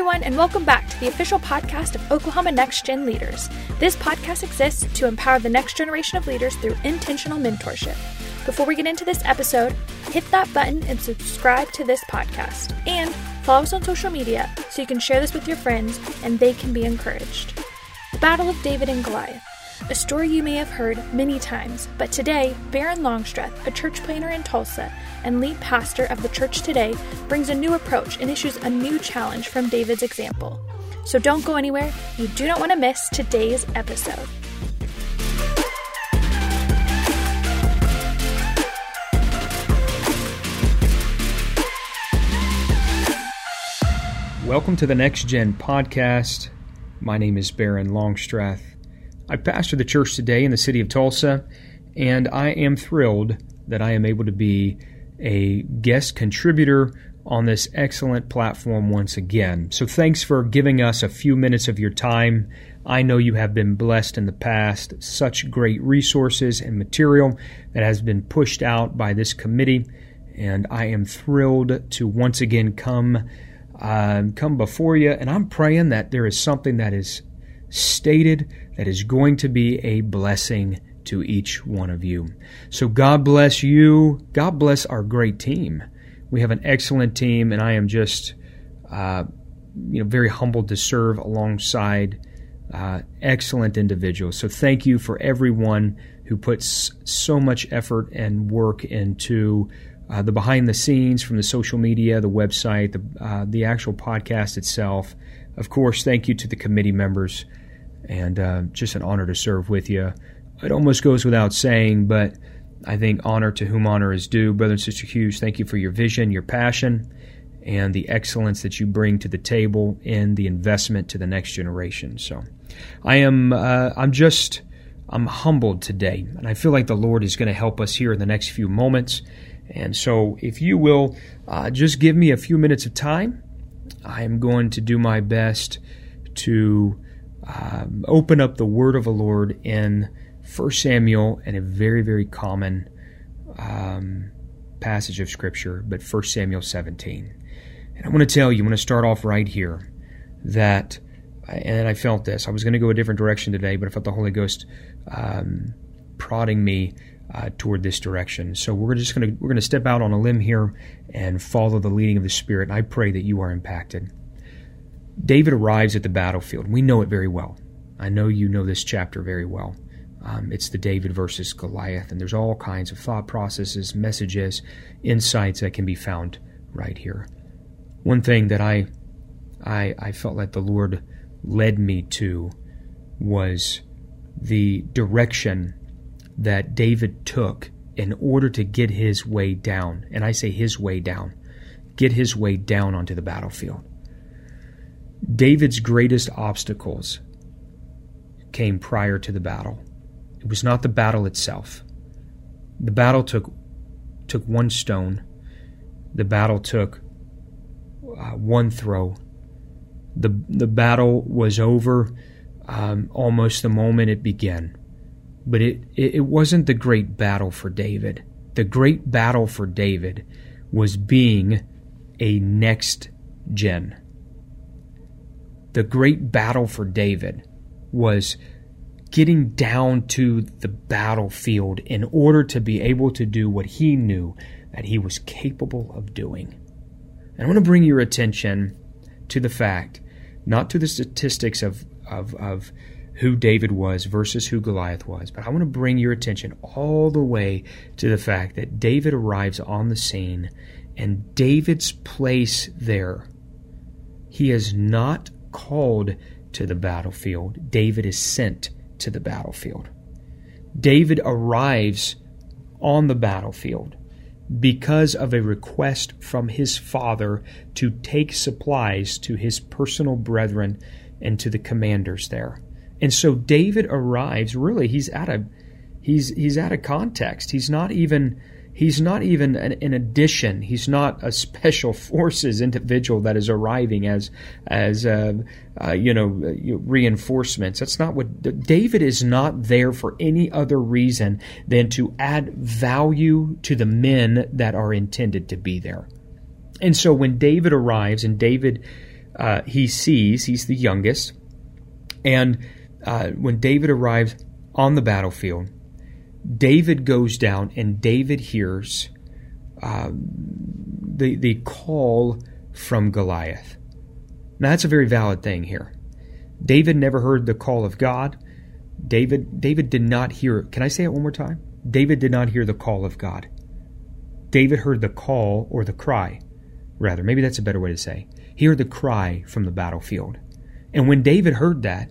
Everyone, and welcome back to the official podcast of Oklahoma Next Gen Leaders. This podcast exists to empower the next generation of leaders through intentional mentorship. Before we get into this episode, hit that button and subscribe to this podcast. And follow us on social media so you can share this with your friends and they can be encouraged. The Battle of David and Goliath a story you may have heard many times, but today, Baron Longstreth, a church planner in Tulsa and lead pastor of the church today, brings a new approach and issues a new challenge from David's example. So don't go anywhere, you do not want to miss today's episode. Welcome to the Next Gen podcast. My name is Baron Longstreth. I pastor the church today in the city of Tulsa, and I am thrilled that I am able to be a guest contributor on this excellent platform once again. So thanks for giving us a few minutes of your time. I know you have been blessed in the past. Such great resources and material that has been pushed out by this committee, and I am thrilled to once again come uh, come before you. And I'm praying that there is something that is stated that is going to be a blessing to each one of you. So God bless you. God bless our great team. We have an excellent team, and I am just, uh, you know, very humbled to serve alongside uh, excellent individuals. So thank you for everyone who puts so much effort and work into uh, the behind the scenes from the social media, the website, the uh, the actual podcast itself. Of course, thank you to the committee members and uh, just an honor to serve with you. It almost goes without saying, but I think honor to whom honor is due. Brother and Sister Hughes, thank you for your vision, your passion, and the excellence that you bring to the table in the investment to the next generation. So I am, uh, I'm just, I'm humbled today, and I feel like the Lord is going to help us here in the next few moments. And so if you will uh, just give me a few minutes of time, I am going to do my best to um, open up the word of the Lord in 1 Samuel and a very, very common um, passage of Scripture, but 1 Samuel 17. And I want to tell you, I want to start off right here that, and I felt this. I was going to go a different direction today, but I felt the Holy Ghost um, prodding me uh, toward this direction. So we're just going to we're going to step out on a limb here and follow the leading of the Spirit. And I pray that you are impacted. David arrives at the battlefield. We know it very well. I know you know this chapter very well. Um, it's the David versus Goliath, and there's all kinds of thought processes, messages, insights that can be found right here. One thing that I, I, I felt like the Lord led me to was the direction that David took in order to get his way down. And I say his way down, get his way down onto the battlefield. David's greatest obstacles came prior to the battle. It was not the battle itself. The battle took took one stone. The battle took uh, one throw. the The battle was over um, almost the moment it began. But it, it, it wasn't the great battle for David. The great battle for David was being a next gen the great battle for David was getting down to the battlefield in order to be able to do what he knew that he was capable of doing. And I want to bring your attention to the fact, not to the statistics of, of, of who David was versus who Goliath was, but I want to bring your attention all the way to the fact that David arrives on the scene and David's place there. He is not called to the battlefield, David is sent to the battlefield. David arrives on the battlefield because of a request from his father to take supplies to his personal brethren and to the commanders there. And so David arrives really he's out of he's he's out of context. He's not even He's not even an, an, addition. He's not a special forces individual that is arriving as as uh, uh, you know reinforcements. That's not what David is not there for any other reason than to add value to the men that are intended to be there. And so when David arrives, and David uh, he sees, he's the youngest, and uh, when David arrives on the battlefield, David goes down and David hears uh, the, the call from Goliath. Now, that's a very valid thing here. David never heard the call of God. David, David did not hear, can I say it one more time? David did not hear the call of God. David heard the call or the cry, rather. Maybe that's a better way to say. He heard the cry from the battlefield. And when David heard that,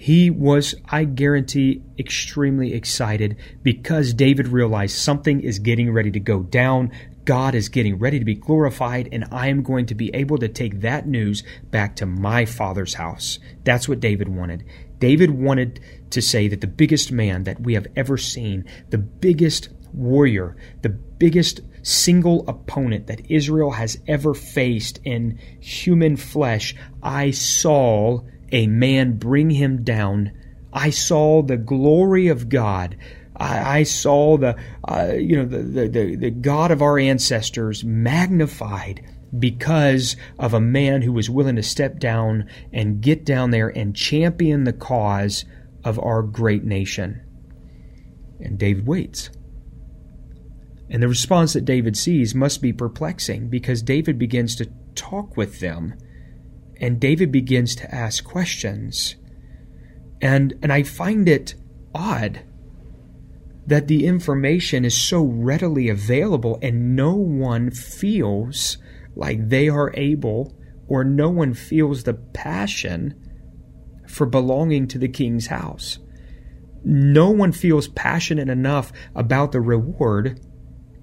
he was, I guarantee, extremely excited because David realized something is getting ready to go down. God is getting ready to be glorified, and I am going to be able to take that news back to my father's house. That's what David wanted. David wanted to say that the biggest man that we have ever seen, the biggest warrior, the biggest single opponent that Israel has ever faced in human flesh, I, Saul, a man bring him down. I saw the glory of God. I, I saw the, uh, you know, the, the, the God of our ancestors magnified because of a man who was willing to step down and get down there and champion the cause of our great nation. And David waits. And the response that David sees must be perplexing because David begins to talk with them and David begins to ask questions. And and I find it odd that the information is so readily available and no one feels like they are able or no one feels the passion for belonging to the king's house. No one feels passionate enough about the reward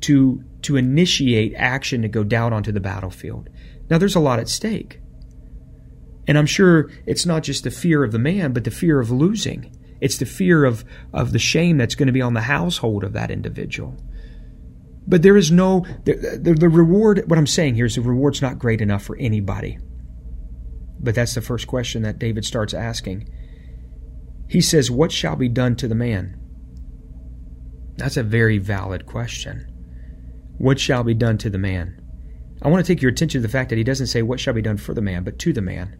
to to initiate action to go down onto the battlefield. Now there's a lot at stake. And I'm sure it's not just the fear of the man, but the fear of losing. It's the fear of, of the shame that's going to be on the household of that individual. But there is no, the, the, the reward, what I'm saying here is the reward's not great enough for anybody. But that's the first question that David starts asking. He says, What shall be done to the man? That's a very valid question. What shall be done to the man? I want to take your attention to the fact that he doesn't say, What shall be done for the man, but to the man.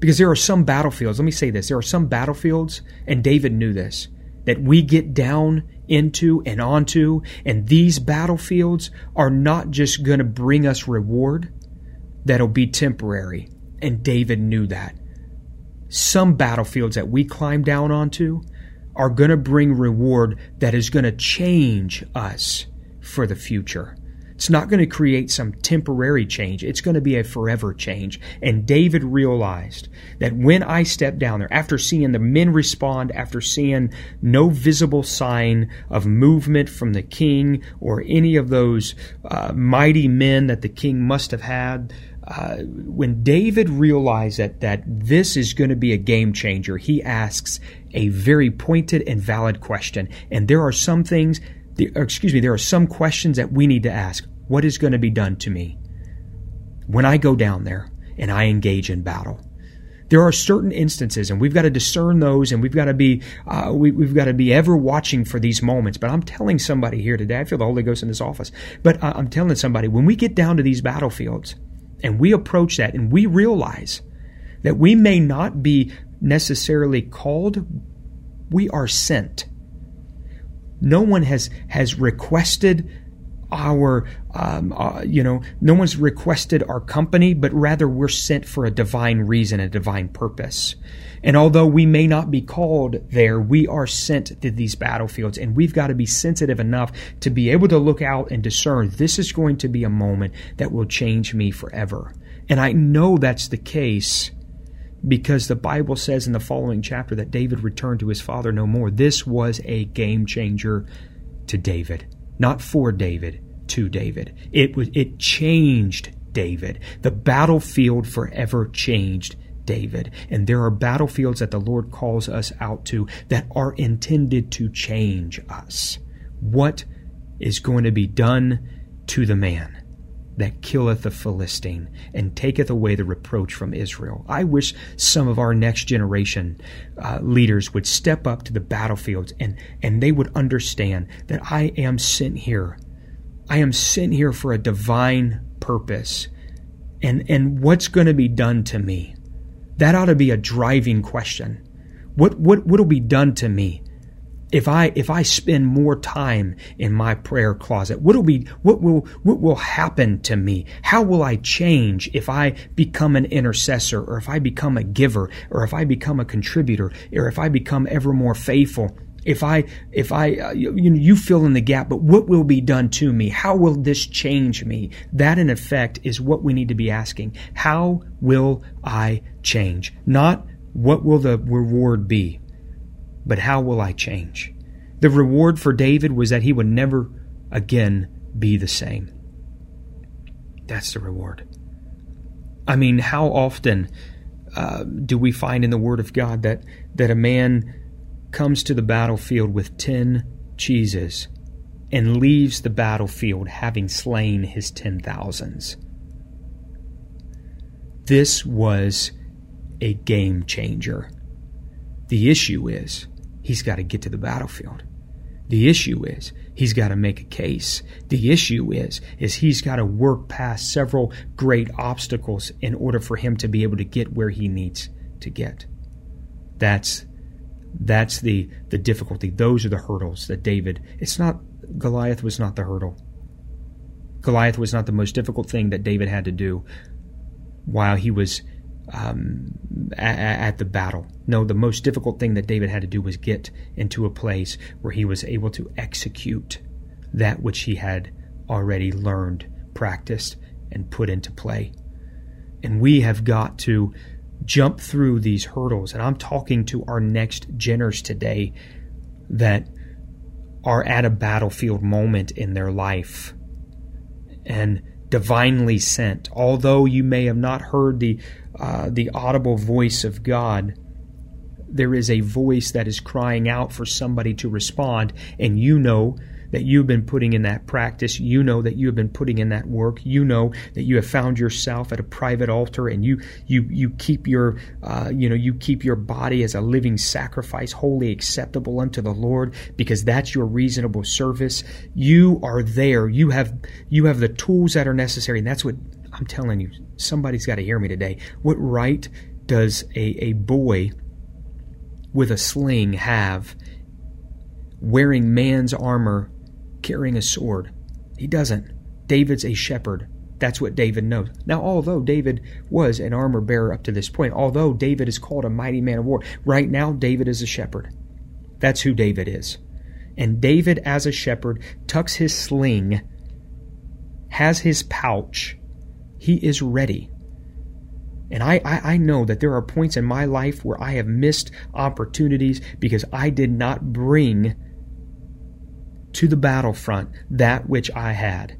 Because there are some battlefields, let me say this there are some battlefields, and David knew this, that we get down into and onto, and these battlefields are not just going to bring us reward, that'll be temporary. And David knew that. Some battlefields that we climb down onto are going to bring reward that is going to change us for the future. It's not going to create some temporary change. It's going to be a forever change. And David realized that when I stepped down there, after seeing the men respond, after seeing no visible sign of movement from the king or any of those uh, mighty men that the king must have had, uh, when David realized that, that this is going to be a game changer, he asks a very pointed and valid question. And there are some things excuse me, there are some questions that we need to ask. What is going to be done to me when I go down there and I engage in battle? There are certain instances, and we've got to discern those, and we've got to be uh, we, have got to be ever watching for these moments. But I'm telling somebody here today, I feel the Holy Ghost in this office. But uh, I'm telling somebody when we get down to these battlefields and we approach that, and we realize that we may not be necessarily called, we are sent. No one has has requested our, um, uh, you know, no one's requested our company, but rather we're sent for a divine reason, a divine purpose. And although we may not be called there, we are sent to these battlefields, and we've got to be sensitive enough to be able to look out and discern this is going to be a moment that will change me forever. And I know that's the case because the Bible says in the following chapter that David returned to his father no more. This was a game changer to David, not for David, to David. It was it changed David. The battlefield forever changed David. And there are battlefields that the Lord calls us out to that are intended to change us. What is going to be done to the man? That killeth the Philistine and taketh away the reproach from Israel. I wish some of our next generation uh, leaders would step up to the battlefields and, and they would understand that I am sent here. I am sent here for a divine purpose. and, and what's going to be done to me? That ought to be a driving question. What, what, what'll be done to me? If I if I spend more time in my prayer closet, what will be what will what will happen to me? How will I change if I become an intercessor or if I become a giver or if I become a contributor or if I become ever more faithful? If I if I uh, you, you fill in the gap, but what will be done to me? How will this change me? That in effect is what we need to be asking. How will I change? Not what will the reward be? But how will I change? The reward for David was that he would never again be the same. That's the reward. I mean, how often uh, do we find in the Word of God that, that a man comes to the battlefield with 10 cheeses and leaves the battlefield having slain his ten thousands? This was a game changer. The issue is he's got to get to the battlefield. The issue is he's got to make a case. The issue is is he's got to work past several great obstacles in order for him to be able to get where he needs to get. That's that's the the difficulty. Those are the hurdles that David. It's not Goliath was not the hurdle. Goliath was not the most difficult thing that David had to do while he was um, at, at the battle. No, the most difficult thing that David had to do was get into a place where he was able to execute that which he had already learned, practiced, and put into play. And we have got to jump through these hurdles. And I'm talking to our next geners today that are at a battlefield moment in their life and divinely sent. Although you may have not heard the uh, the audible voice of God, there is a voice that is crying out for somebody to respond, and you know that you've been putting in that practice. You know that you have been putting in that work. You know that you have found yourself at a private altar, and you you you keep your uh, you know you keep your body as a living sacrifice, wholly acceptable unto the Lord, because that's your reasonable service. You are there. You have you have the tools that are necessary, and that's what I'm telling you, somebody's got to hear me today. What right does a, a boy with a sling have wearing man's armor, carrying a sword? He doesn't. David's a shepherd. That's what David knows. Now, although David was an armor bearer up to this point, although David is called a mighty man of war, right now David is a shepherd. That's who David is. And David, as a shepherd, tucks his sling, has his pouch, he is ready. And I, I, I, know that there are points in my life where I have missed opportunities because I did not bring to the battlefront that which I had.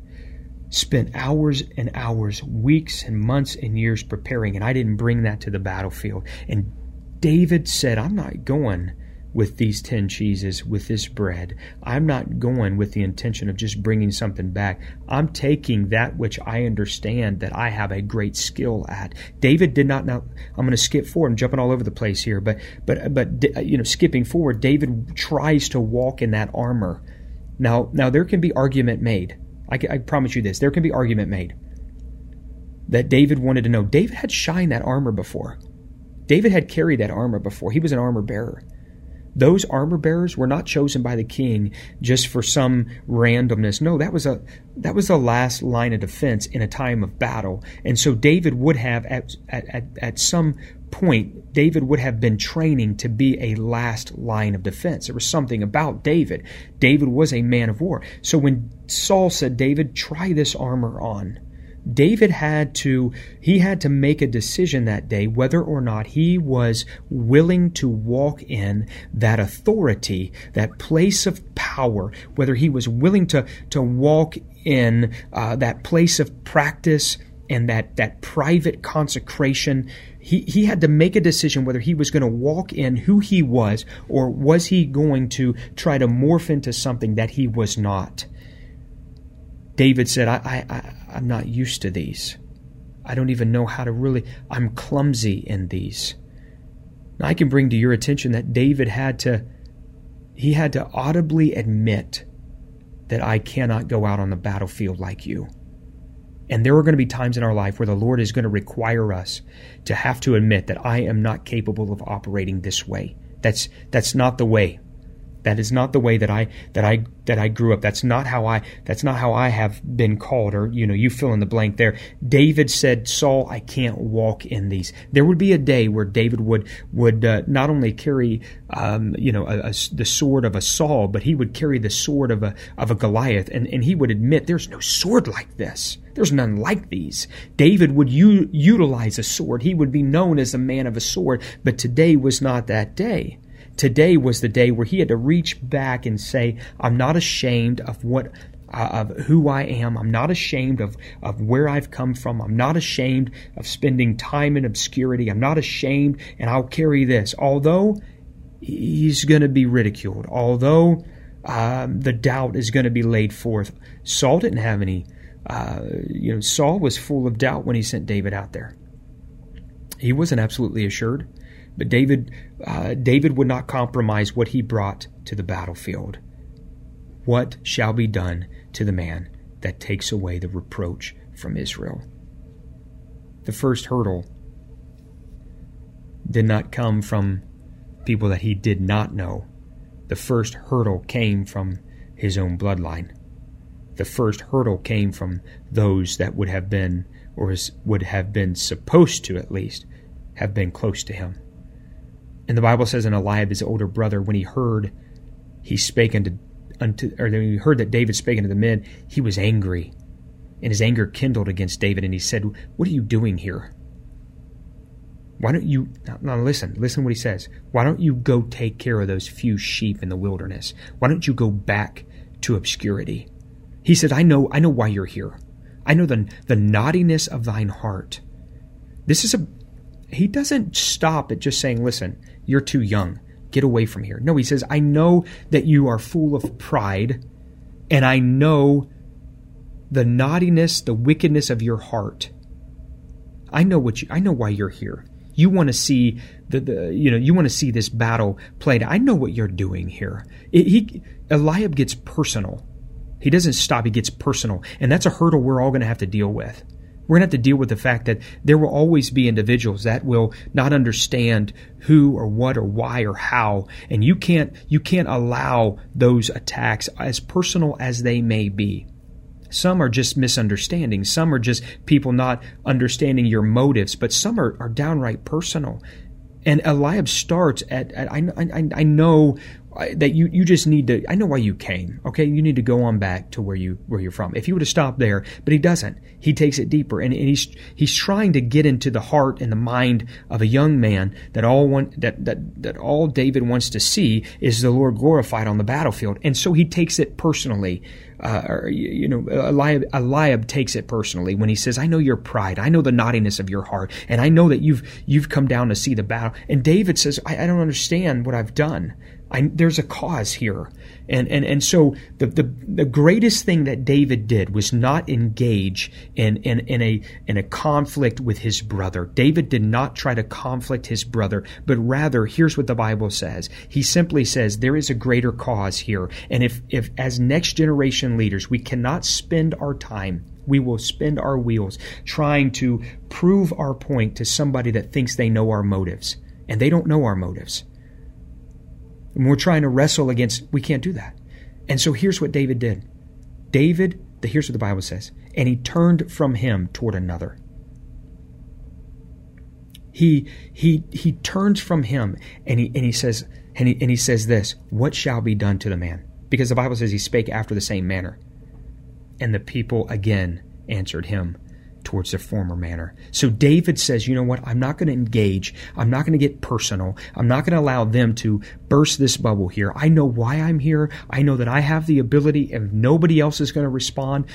Spent hours and hours, weeks and months and years preparing, and I didn't bring that to the battlefield. And David said, I'm not going with these 10 cheeses, with this bread. I'm not going with the intention of just bringing something back. I'm taking that which I understand that I have a great skill at. David did not know. I'm going to skip forward. I'm jumping all over the place here, but, but, but, you know, skipping forward, David tries to walk in that armor. Now, now there can be argument made. I, I promise you this. There can be argument made that David wanted to know. David had shined that armor before. David had carried that armor before. He was an armor bearer. Those armor bearers were not chosen by the king just for some randomness. No, that was a that was the last line of defense in a time of battle. And so David would have at at, at some point David would have been training to be a last line of defense. There was something about David. David was a man of war. So when Saul said, "David, try this armor on." David had to he had to make a decision that day whether or not he was willing to walk in that authority, that place of power, whether he was willing to to walk in uh, that place of practice and that that private consecration. He he had to make a decision whether he was going to walk in who he was or was he going to try to morph into something that he was not. David said, I, I, I, I'm not used to these. I don't even know how to really, I'm clumsy in these. Now, I can bring to your attention that David had to, he had to audibly admit that I cannot go out on the battlefield like you. And there are going to be times in our life where the Lord is going to require us to have to admit that I am not capable of operating this way. That's that's not the way. That is not the way that I that I that I grew up. That's not how I that's not how I have been called or you know you fill in the blank there. David said, "Saul, I can't walk in these." There would be a day where David would would uh, not only carry um, you know a, a, the sword of a Saul, but he would carry the sword of a of a Goliath, and and he would admit, "There's no sword like this." There's none like these. David would u- utilize a sword. He would be known as a man of a sword, but today was not that day. Today was the day where he had to reach back and say, I'm not ashamed of what uh, of who I am. I'm not ashamed of, of where I've come from. I'm not ashamed of spending time in obscurity. I'm not ashamed, and I'll carry this. Although he's going to be ridiculed, although um, the doubt is going to be laid forth, Saul didn't have any. Uh, you know, Saul was full of doubt when he sent David out there. He wasn't absolutely assured. But David, uh, David would not compromise what he brought to the battlefield. What shall be done to the man that takes away the reproach from Israel? The first hurdle did not come from people that he did not know. The first hurdle came from his own bloodline. The first hurdle came from those that would have been, or would have been supposed to at least, have been close to him. And the Bible says in Eliab, his older brother, when he heard he spake unto, unto or when he heard that David spake unto the men, he was angry. And his anger kindled against David, and he said, What are you doing here? Why don't you now, now listen, listen what he says. Why don't you go take care of those few sheep in the wilderness? Why don't you go back to obscurity? He said, I know, I know why you're here. I know the, the naughtiness of thine heart. This is a he doesn't stop at just saying, listen, you're too young. Get away from here. No, he says, I know that you are full of pride, and I know the naughtiness, the wickedness of your heart. I know what you I know why you're here. You want to see the, the you know you want to see this battle played. I know what you're doing here. It, he Eliab gets personal. He doesn't stop. He gets personal, and that's a hurdle we're all going to have to deal with. We're going to have to deal with the fact that there will always be individuals that will not understand who or what or why or how, and you can't you can't allow those attacks as personal as they may be. Some are just misunderstandings. Some are just people not understanding your motives, but some are, are downright personal. And Eliab starts at, at I, I, I know that you, you just need to I know why you came. Okay, you need to go on back to where you where you're from. If he would have stopped there, but he doesn't. He takes it deeper, and, and he's he's trying to get into the heart and the mind of a young man that all want that that that all David wants to see is the Lord glorified on the battlefield, and so he takes it personally. Uh, or, you know, Eliab, Eliab takes it personally when he says, "I know your pride, I know the naughtiness of your heart, and I know that you've you've come down to see the battle." And David says, "I, I don't understand what I've done." I, there's a cause here. And, and, and so the, the, the greatest thing that David did was not engage in, in, in, a, in a conflict with his brother. David did not try to conflict his brother, but rather, here's what the Bible says. He simply says, there is a greater cause here. And if, if as next generation leaders, we cannot spend our time we will spend our wheels trying to prove our point to somebody that thinks they know our motives. And they don't know our motives. And we're trying to wrestle against, we can't do that. And so here's what David did David, the, here's what the Bible says, and he turned from him toward another. He, he, he turns from him and he, and he says, and he, and he says this, what shall be done to the man? Because the Bible says he spake after the same manner. And the people again answered him, towards their former manner. So David says, you know what? I'm not going to engage. I'm not going to get personal. I'm not going to allow them to burst this bubble here. I know why I'm here. I know that I have the ability if nobody else is going to respond.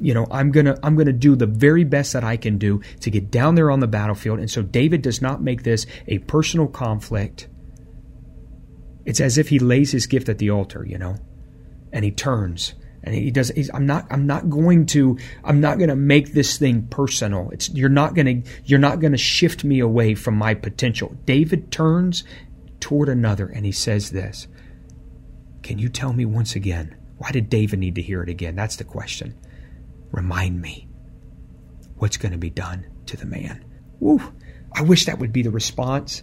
You know, I'm going to I'm going to do the very best that I can do to get down there on the battlefield. And so David does not make this a personal conflict. It's as if he lays his gift at the altar, you know, and he turns and he does i'm not i'm not going to i'm not going to make this thing personal it's you're not going to you're not going to shift me away from my potential david turns toward another and he says this can you tell me once again why did david need to hear it again that's the question remind me what's going to be done to the man. Woo! I wish that would be the response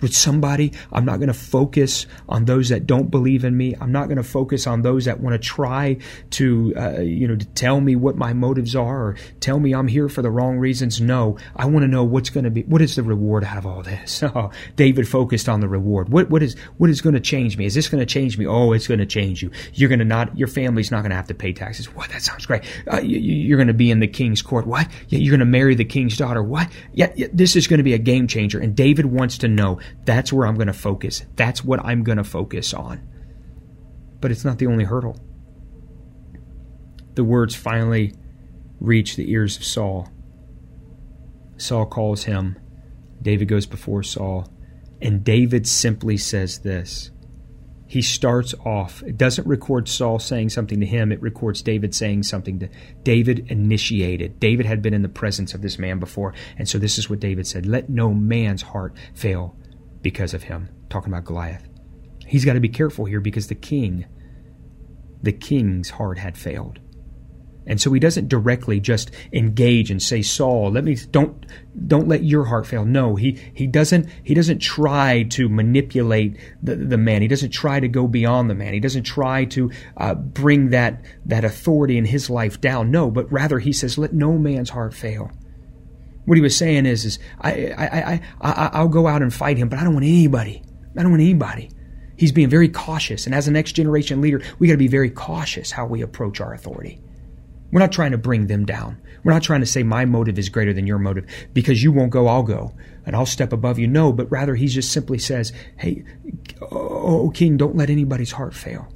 with somebody. I'm not going to focus on those that don't believe in me. I'm not going to focus on those that want to try to, uh, you know, to tell me what my motives are or tell me I'm here for the wrong reasons. No, I want to know what's going to be, what is the reward out of all this? Oh, David focused on the reward. What, what is, what is going to change me? Is this going to change me? Oh, it's going to change you. You're going to not, your family's not going to have to pay taxes. What? That sounds great. Uh, you, are going to be in the king's court. What? Yeah, you're going to marry the king's daughter. What? Yeah, yeah, this is going to be a game changer. And David wants to know that's where I'm going to focus. That's what I'm going to focus on. But it's not the only hurdle. The words finally reach the ears of Saul. Saul calls him. David goes before Saul. And David simply says this. He starts off, it doesn't record Saul saying something to him, it records David saying something to David initiated. David had been in the presence of this man before, and so this is what David said Let no man's heart fail because of him. Talking about Goliath. He's got to be careful here because the king, the king's heart had failed. And so he doesn't directly just engage and say, Saul, let me don't don't let your heart fail. No, he he doesn't he doesn't try to manipulate the, the man. He doesn't try to go beyond the man. He doesn't try to uh, bring that that authority in his life down. No, but rather he says, let no man's heart fail. What he was saying is, is I, I, I, I, I'll go out and fight him, but I don't want anybody. I don't want anybody. He's being very cautious. And as a next generation leader, we got to be very cautious how we approach our authority. We're not trying to bring them down. We're not trying to say my motive is greater than your motive because you won't go, I'll go and I'll step above you. No, but rather he just simply says, Hey, oh, oh king, don't let anybody's heart fail.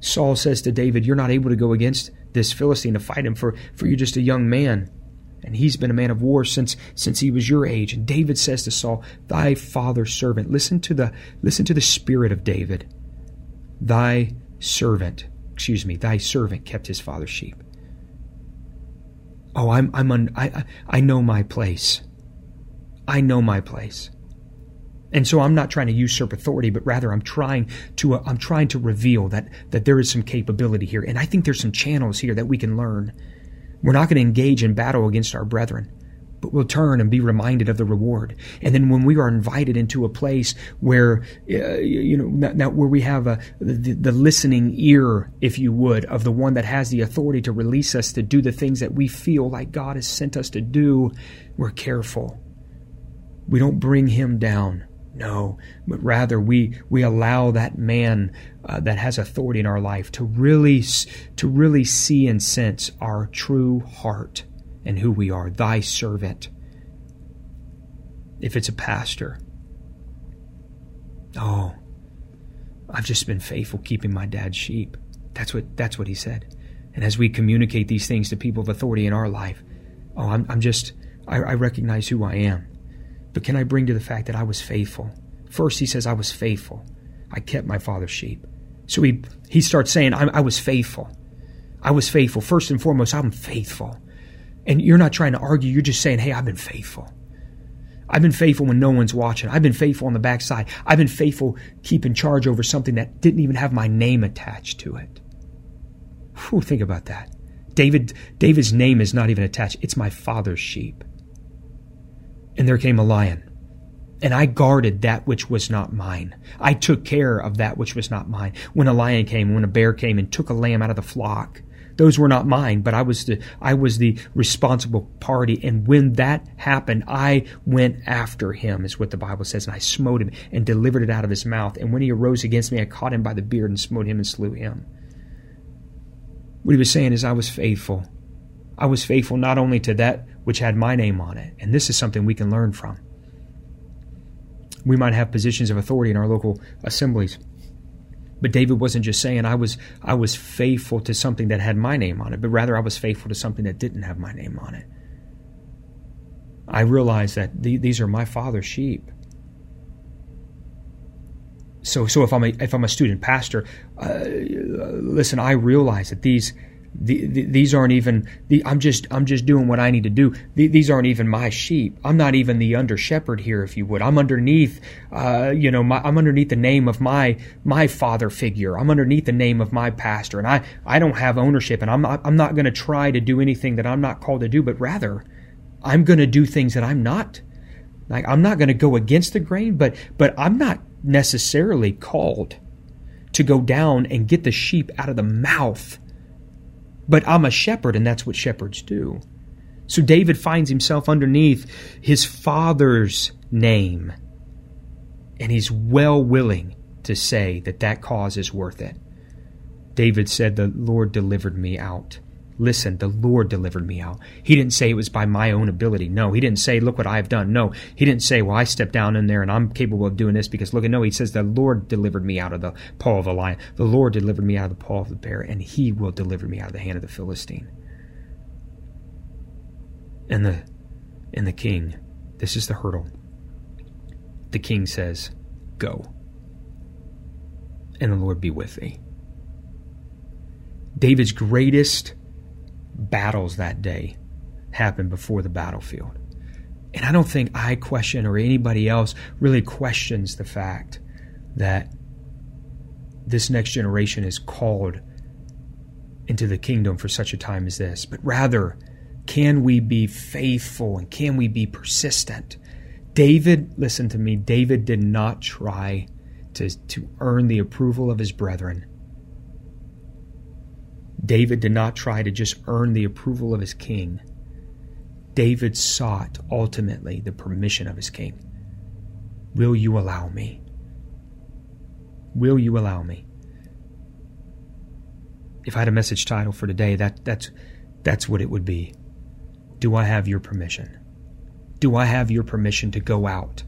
Saul says to David, You're not able to go against this Philistine to fight him, for, for you're just a young man and he's been a man of war since since he was your age. And David says to Saul, "Thy father's servant." Listen to the listen to the spirit of David. Thy servant, excuse me, thy servant kept his father's sheep. Oh, I'm I'm un, I I know my place. I know my place. And so I'm not trying to usurp authority, but rather I'm trying to uh, I'm trying to reveal that that there is some capability here, and I think there's some channels here that we can learn we're not going to engage in battle against our brethren, but we'll turn and be reminded of the reward. And then when we are invited into a place where, uh, you know, now where we have a, the, the listening ear, if you would, of the one that has the authority to release us to do the things that we feel like God has sent us to do, we're careful. We don't bring him down. No, but rather we we allow that man uh, that has authority in our life to really to really see and sense our true heart and who we are. Thy servant. If it's a pastor, oh, I've just been faithful keeping my dad's sheep. That's what that's what he said. And as we communicate these things to people of authority in our life, oh, I'm, I'm just I, I recognize who I am. But can I bring to the fact that I was faithful? First, he says, I was faithful. I kept my father's sheep. So he, he starts saying, I, I was faithful. I was faithful. First and foremost, I'm faithful. And you're not trying to argue, you're just saying, hey, I've been faithful. I've been faithful when no one's watching. I've been faithful on the backside. I've been faithful keeping charge over something that didn't even have my name attached to it. Whew, think about that. David, David's name is not even attached. It's my father's sheep and there came a lion. And I guarded that which was not mine. I took care of that which was not mine. When a lion came, when a bear came and took a lamb out of the flock, those were not mine, but I was the I was the responsible party. And when that happened, I went after him, is what the Bible says, and I smote him and delivered it out of his mouth. And when he arose against me, I caught him by the beard and smote him and slew him. What he was saying is, I was faithful. I was faithful not only to that which had my name on it. And this is something we can learn from. We might have positions of authority in our local assemblies. But David wasn't just saying I was I was faithful to something that had my name on it, but rather I was faithful to something that didn't have my name on it. I realized that the, these are my father's sheep. So, so if I'm a if I'm a student pastor, uh, listen, I realize that these the, the, these aren't even the, I'm just I'm just doing what I need to do. These aren't even my sheep. I'm not even the under shepherd here, if you would. I'm underneath, uh, you know, my, I'm underneath the name of my my father figure. I'm underneath the name of my pastor, and I I don't have ownership, and I'm not I'm not going to try to do anything that I'm not called to do, but rather I'm going to do things that I'm not. Like I'm not going to go against the grain, but but I'm not necessarily called to go down and get the sheep out of the mouth but I'm a shepherd, and that's what shepherds do. So David finds himself underneath his father's name, and he's well willing to say that that cause is worth it. David said, The Lord delivered me out. Listen, the Lord delivered me out. He didn't say it was by my own ability. No, he didn't say, look what I've done. No, he didn't say, well, I stepped down in there and I'm capable of doing this because look, at, no, he says, the Lord delivered me out of the paw of the lion. The Lord delivered me out of the paw of the bear, and he will deliver me out of the hand of the Philistine. And the, and the king, this is the hurdle. The king says, go. And the Lord be with thee. David's greatest battles that day happened before the battlefield. And I don't think I question or anybody else really questions the fact that this next generation is called into the kingdom for such a time as this, but rather, can we be faithful and can we be persistent? David, listen to me, David did not try to, to earn the approval of his brethren. David did not try to just earn the approval of his king. David sought ultimately the permission of his king. Will you allow me? Will you allow me? If I had a message title for today, that, that's, that's what it would be. Do I have your permission? Do I have your permission to go out?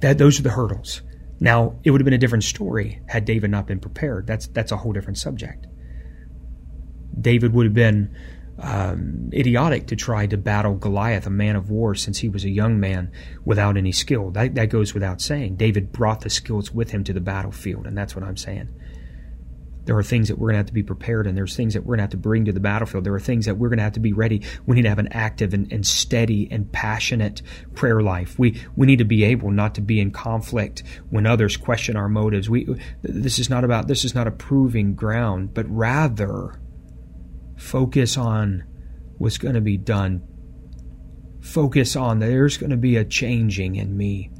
That, those are the hurdles. Now, it would have been a different story had David not been prepared. That's, that's a whole different subject. David would have been um, idiotic to try to battle Goliath, a man of war, since he was a young man without any skill. That, that goes without saying. David brought the skills with him to the battlefield, and that's what I'm saying. There are things that we're going to have to be prepared, and there's things that we're going to have to bring to the battlefield. There are things that we're going to have to be ready. We need to have an active and, and steady and passionate prayer life. We we need to be able not to be in conflict when others question our motives. We this is not about this is not a proving ground, but rather Focus on what's going to be done. Focus on there's going to be a changing in me.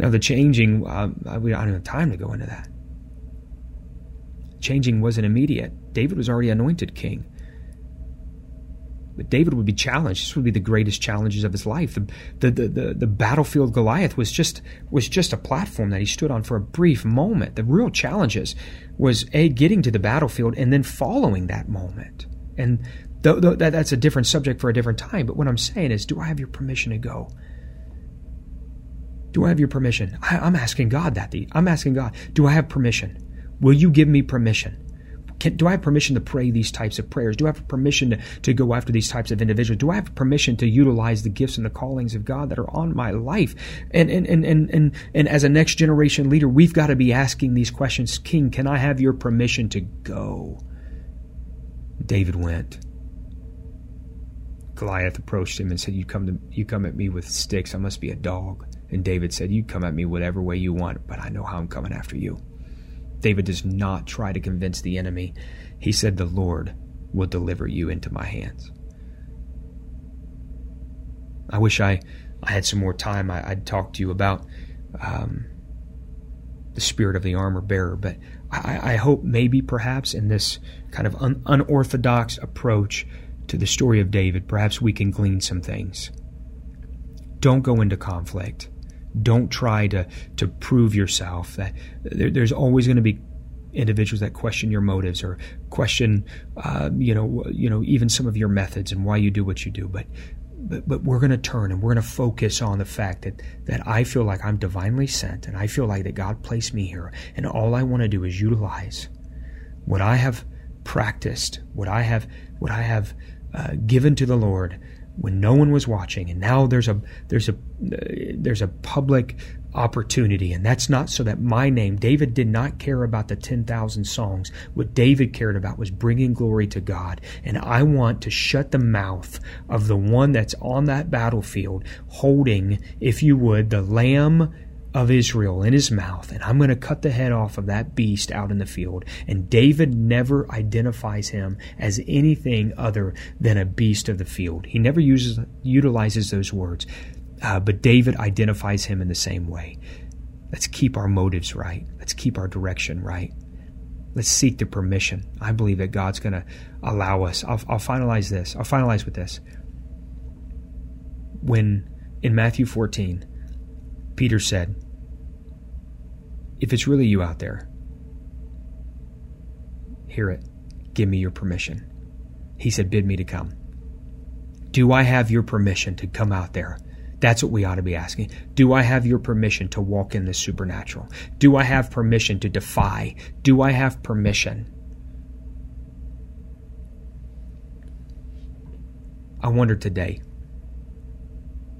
Now, the changing, uh, I don't have time to go into that. Changing wasn't immediate. David was already anointed king. But David would be challenged. This would be the greatest challenges of his life. The, the, the, the, the battlefield Goliath was just, was just a platform that he stood on for a brief moment. The real challenges was A, getting to the battlefield and then following that moment. And th- th- that's a different subject for a different time. But what I'm saying is, do I have your permission to go? Do I have your permission? I, I'm asking God that. I'm asking God, do I have permission? Will you give me permission? Can, do I have permission to pray these types of prayers? Do I have permission to, to go after these types of individuals? Do I have permission to utilize the gifts and the callings of God that are on my life? And and and and and, and as a next generation leader, we've got to be asking these questions. King, can I have your permission to go? David went. Goliath approached him and said, "You come to you come at me with sticks. I must be a dog." And David said, "You come at me whatever way you want, but I know how I'm coming after you." David does not try to convince the enemy. He said, The Lord will deliver you into my hands. I wish I, I had some more time. I, would talk to you about um, the spirit of the armor bearer, but I, I, hope maybe perhaps in this kind of un, unorthodox approach to the story of David, perhaps we can glean some things. Don't go into conflict. Don't try to to prove yourself. That there, there's always going to be individuals that question your motives or question, uh, you know, you know, even some of your methods and why you do what you do. But but, but we're going to turn and we're going to focus on the fact that that I feel like I'm divinely sent and I feel like that God placed me here, and all I want to do is utilize what I have practiced, what I have what I have uh, given to the Lord when no one was watching, and now there's a there's a there's a public opportunity, and that's not so that my name. David did not care about the ten thousand songs. What David cared about was bringing glory to God, and I want to shut the mouth of the one that's on that battlefield, holding, if you would, the lamb of Israel in his mouth, and I'm going to cut the head off of that beast out in the field. And David never identifies him as anything other than a beast of the field. He never uses utilizes those words, uh, but David identifies him in the same way. Let's keep our motives right. Let's keep our direction right. Let's seek the permission. I believe that God's going to allow us. I'll, I'll finalize this. I'll finalize with this. When in Matthew 14, Peter said, If it's really you out there, hear it. Give me your permission. He said, Bid me to come. Do I have your permission to come out there? That's what we ought to be asking. Do I have your permission to walk in the supernatural? Do I have permission to defy? Do I have permission? I wonder today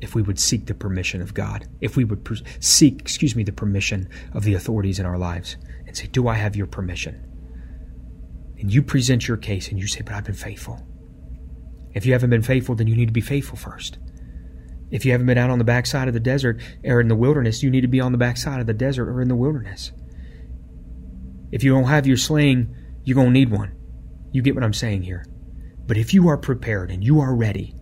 if we would seek the permission of God, if we would per- seek, excuse me, the permission of the authorities in our lives and say, Do I have your permission? And you present your case and you say, But I've been faithful. If you haven't been faithful, then you need to be faithful first. If you haven't been out on the backside of the desert or in the wilderness, you need to be on the backside of the desert or in the wilderness. If you don't have your sling, you're going to need one. You get what I'm saying here. But if you are prepared and you are ready,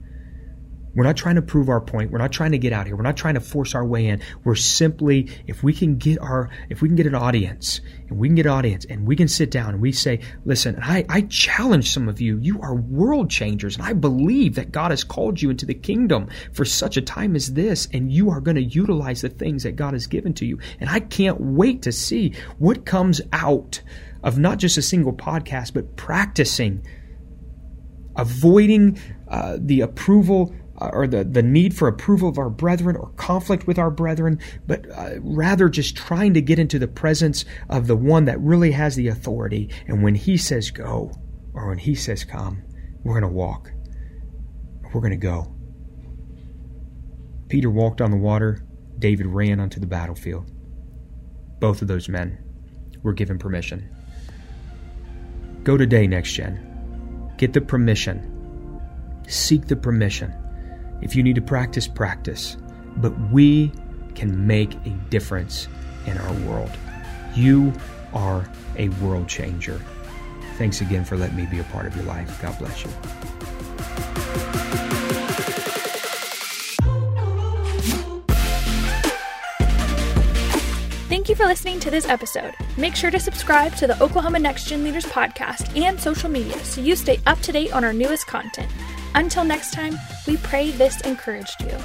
we're not trying to prove our point. We're not trying to get out here. We're not trying to force our way in. We're simply, if we can get our, if we can get an audience, and we can get an audience, and we can sit down and we say, listen, I, I challenge some of you. You are world changers, and I believe that God has called you into the kingdom for such a time as this, and you are going to utilize the things that God has given to you. And I can't wait to see what comes out of not just a single podcast, but practicing, avoiding uh, the approval uh, or the, the need for approval of our brethren or conflict with our brethren, but uh, rather just trying to get into the presence of the one that really has the authority. And when he says go, or when he says come, we're going to walk. We're going to go. Peter walked on the water, David ran onto the battlefield. Both of those men were given permission. Go today, next gen. Get the permission. Seek the permission if you need to practice, practice. But we can make a difference in our world. You are a world changer. Thanks again for letting me be a part of your life. God bless you. Thank you for listening to this episode. Make sure to subscribe to the Oklahoma Next Gen Leaders podcast and social media so you stay up to date on our newest content. Until next time, we pray this encouraged you.